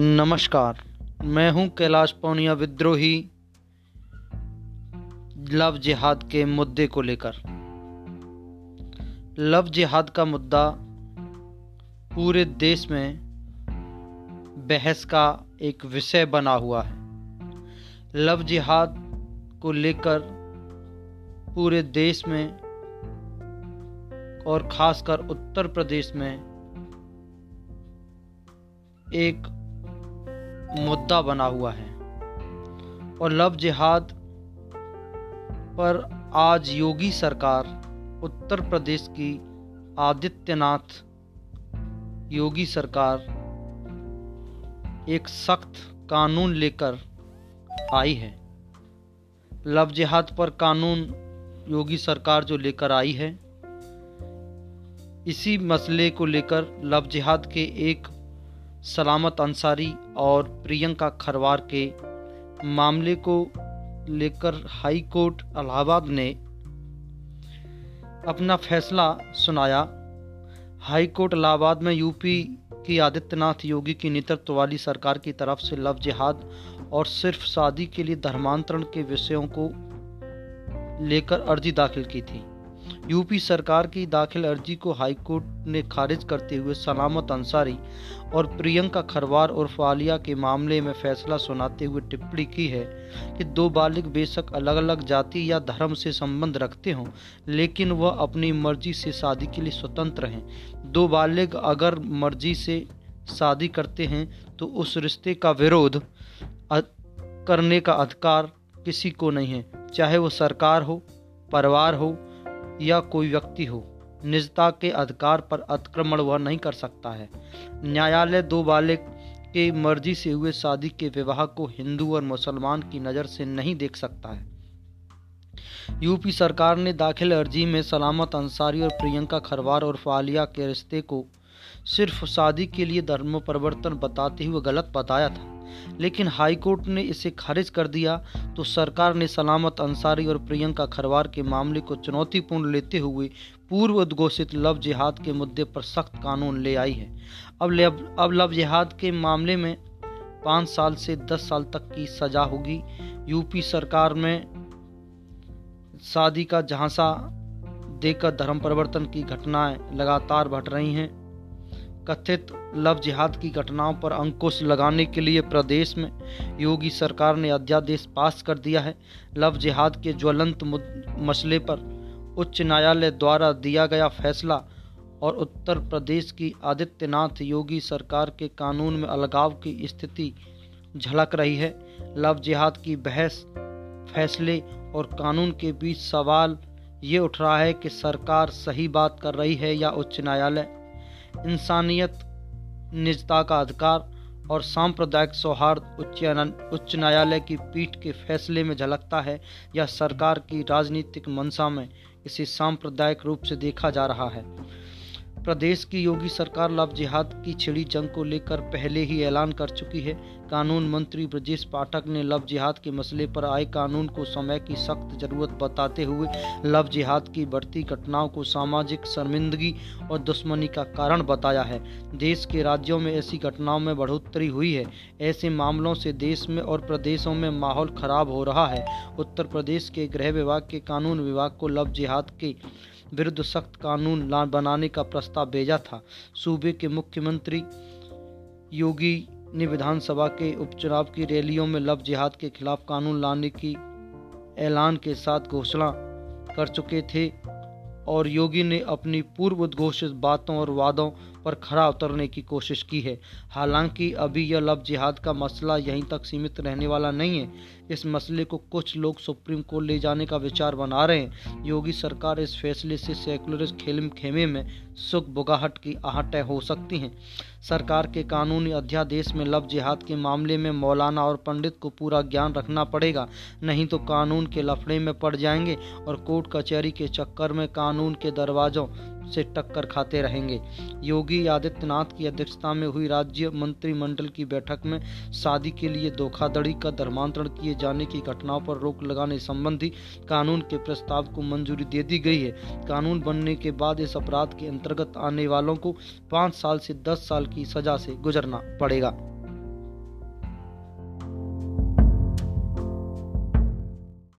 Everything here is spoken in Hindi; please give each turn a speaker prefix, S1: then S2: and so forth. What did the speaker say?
S1: नमस्कार। मैं हूँ कैलाश पौनिया, विद्रोही, लव जिहाद के मुद्दे को लेकर। लव जिहाद का मुद्दा पूरे देश में बहस का एक विषय बना हुआ है। लव जिहाद को लेकर पूरे देश में और खासकर उत्तर प्रदेश में एक मुद्दा बना हुआ है। और लव जिहाद पर आज योगी सरकार उत्तर प्रदेश की आदित्यनाथ योगी सरकार एक सख्त कानून लेकर आई है। लव जिहाद पर कानून योगी सरकार जो लेकर आई है, इसी मसले को लेकर लव जिहाद के एक सलामत अंसारी और प्रियंका खरवार के मामले को लेकर हाई कोर्ट इलाहाबाद ने अपना फैसला सुनाया। हाई कोर्ट इलाहाबाद में यूपी की आदित्यनाथ योगी की नेतृत्व वाली सरकार की तरफ़ से लव जिहाद और सिर्फ़ शादी के लिए धर्मांतरण के विषयों को लेकर अर्जी दाखिल की थी। यूपी सरकार की दाखिल अर्जी को हाईकोर्ट ने खारिज करते हुए सलामत अंसारी और प्रियंका खरवार और फालिया के मामले में फैसला सुनाते हुए टिप्पणी की है कि दो बालिग बेशक अलग अलग जाति या धर्म से संबंध रखते हों, लेकिन वह अपनी मर्ज़ी से शादी के लिए स्वतंत्र हैं। दो बालिग अगर मर्ज़ी से शादी करते हैं तो उस रिश्ते का विरोध करने का अधिकार किसी को नहीं है। चाहे वो सरकार हो, परिवार हो या कोई व्यक्ति हो, निजता के अधिकार पर अतिक्रमण वह नहीं कर सकता है। न्यायालय दो बालक के मर्ज़ी से हुए शादी के विवाह को हिंदू और मुसलमान की नज़र से नहीं देख सकता है। यूपी सरकार ने दाखिल अर्जी में सलामत अंसारी और प्रियंका खरवार और फालिया के रिश्ते को सिर्फ़ शादी के लिए धर्म परिवर्तन बताते हुए गलत बताया था। लेकिन हाईकोर्ट ने इसे खारिज कर दिया तो सरकार ने सलामत अंसारी और प्रियंका खरवार के मामले को चुनौतीपूर्ण लेते हुए पूर्व उद्घोषित लव जिहाद के मुद्दे पर सख्त कानून ले आई है। अब अब लव जिहाद के मामले में पाँच साल से दस साल तक की सजा होगी। यूपी सरकार में शादी का झांसा देकर धर्म परिवर्तन की घटनाएँ लगातार बढ़ रही हैं। कथित लव जिहाद की घटनाओं पर अंकुश लगाने के लिए प्रदेश में योगी सरकार ने अध्यादेश पास कर दिया है। लव जिहाद के ज्वलंत मसले पर उच्च न्यायालय द्वारा दिया गया फैसला और उत्तर प्रदेश की आदित्यनाथ योगी सरकार के कानून में अलगाव की स्थिति झलक रही है। लव जिहाद की बहस, फैसले और कानून के बीच सवाल ये उठ रहा है कि सरकार सही बात कर रही है या उच्च न्यायालय। इंसानियत, निजता का अधिकार और सांप्रदायिक सौहार्द उच्च उच्च न्यायालय की पीठ के फैसले में झलकता है या सरकार की राजनीतिक मंशा में इसे सांप्रदायिक रूप से देखा जा रहा है। प्रदेश की योगी सरकार लव जिहाद की छिड़ी जंग को लेकर पहले ही ऐलान कर चुकी है। कानून मंत्री ब्रजेश पाठक ने लव जिहाद के मसले पर आए कानून को समय की सख्त ज़रूरत बताते हुए लव जिहाद की बढ़ती घटनाओं को सामाजिक शर्मिंदगी और दुश्मनी का कारण बताया है। देश के राज्यों में ऐसी घटनाओं में बढ़ोतरी हुई है। ऐसे मामलों से देश में और प्रदेशों में माहौल खराब हो रहा है। उत्तर प्रदेश के गृह विभाग के कानून विभाग को लव जिहाद के विरुद्ध सख्त कानून बनाने का प्रस्ताव भेजा था। सूबे के मुख्यमंत्री योगी ने विधानसभा के उपचुनाव की रैलियों में लव जिहाद के खिलाफ कानून लाने की ऐलान के साथ घोषणा कर चुके थे और योगी ने अपनी पूर्व उद्घोषित बातों और वादों पर खरा उतरने की कोशिश की है। हालाँकि अभी यह लव जिहाद का मसला यहीं तक सीमित रहने वाला नहीं है। इस मसले को कुछ लोग सुप्रीम कोर्ट ले जाने का विचार बना रहे हैं। योगी सरकार इस फैसले से सेकुलरिस्ट खेल खेमे में सुख बुगाहट की आहटें हो सकती हैं। सरकार के कानूनी अध्यादेश में लव जिहाद के मामले में मौलाना और पंडित को पूरा ज्ञान रखना पड़ेगा। नहीं तो कानून के लफड़े में पड़ जाएँगे और कोर्ट कचहरी के चक्कर में कानून के दरवाजों से टक्कर खाते रहेंगे। योगी आदित्यनाथ की अध्यक्षता में हुई राज्य मंत्रिमंडल की बैठक में शादी के लिए धोखाधड़ी का धर्मांतरण किए जाने की घटनाओं पर रोक लगाने संबंधी कानून के प्रस्ताव को मंजूरी दे दी गई है। कानून बनने के बाद इस अपराध के अंतर्गत आने वालों को पाँच साल से दस साल की सजा से गुजरना पड़ेगा।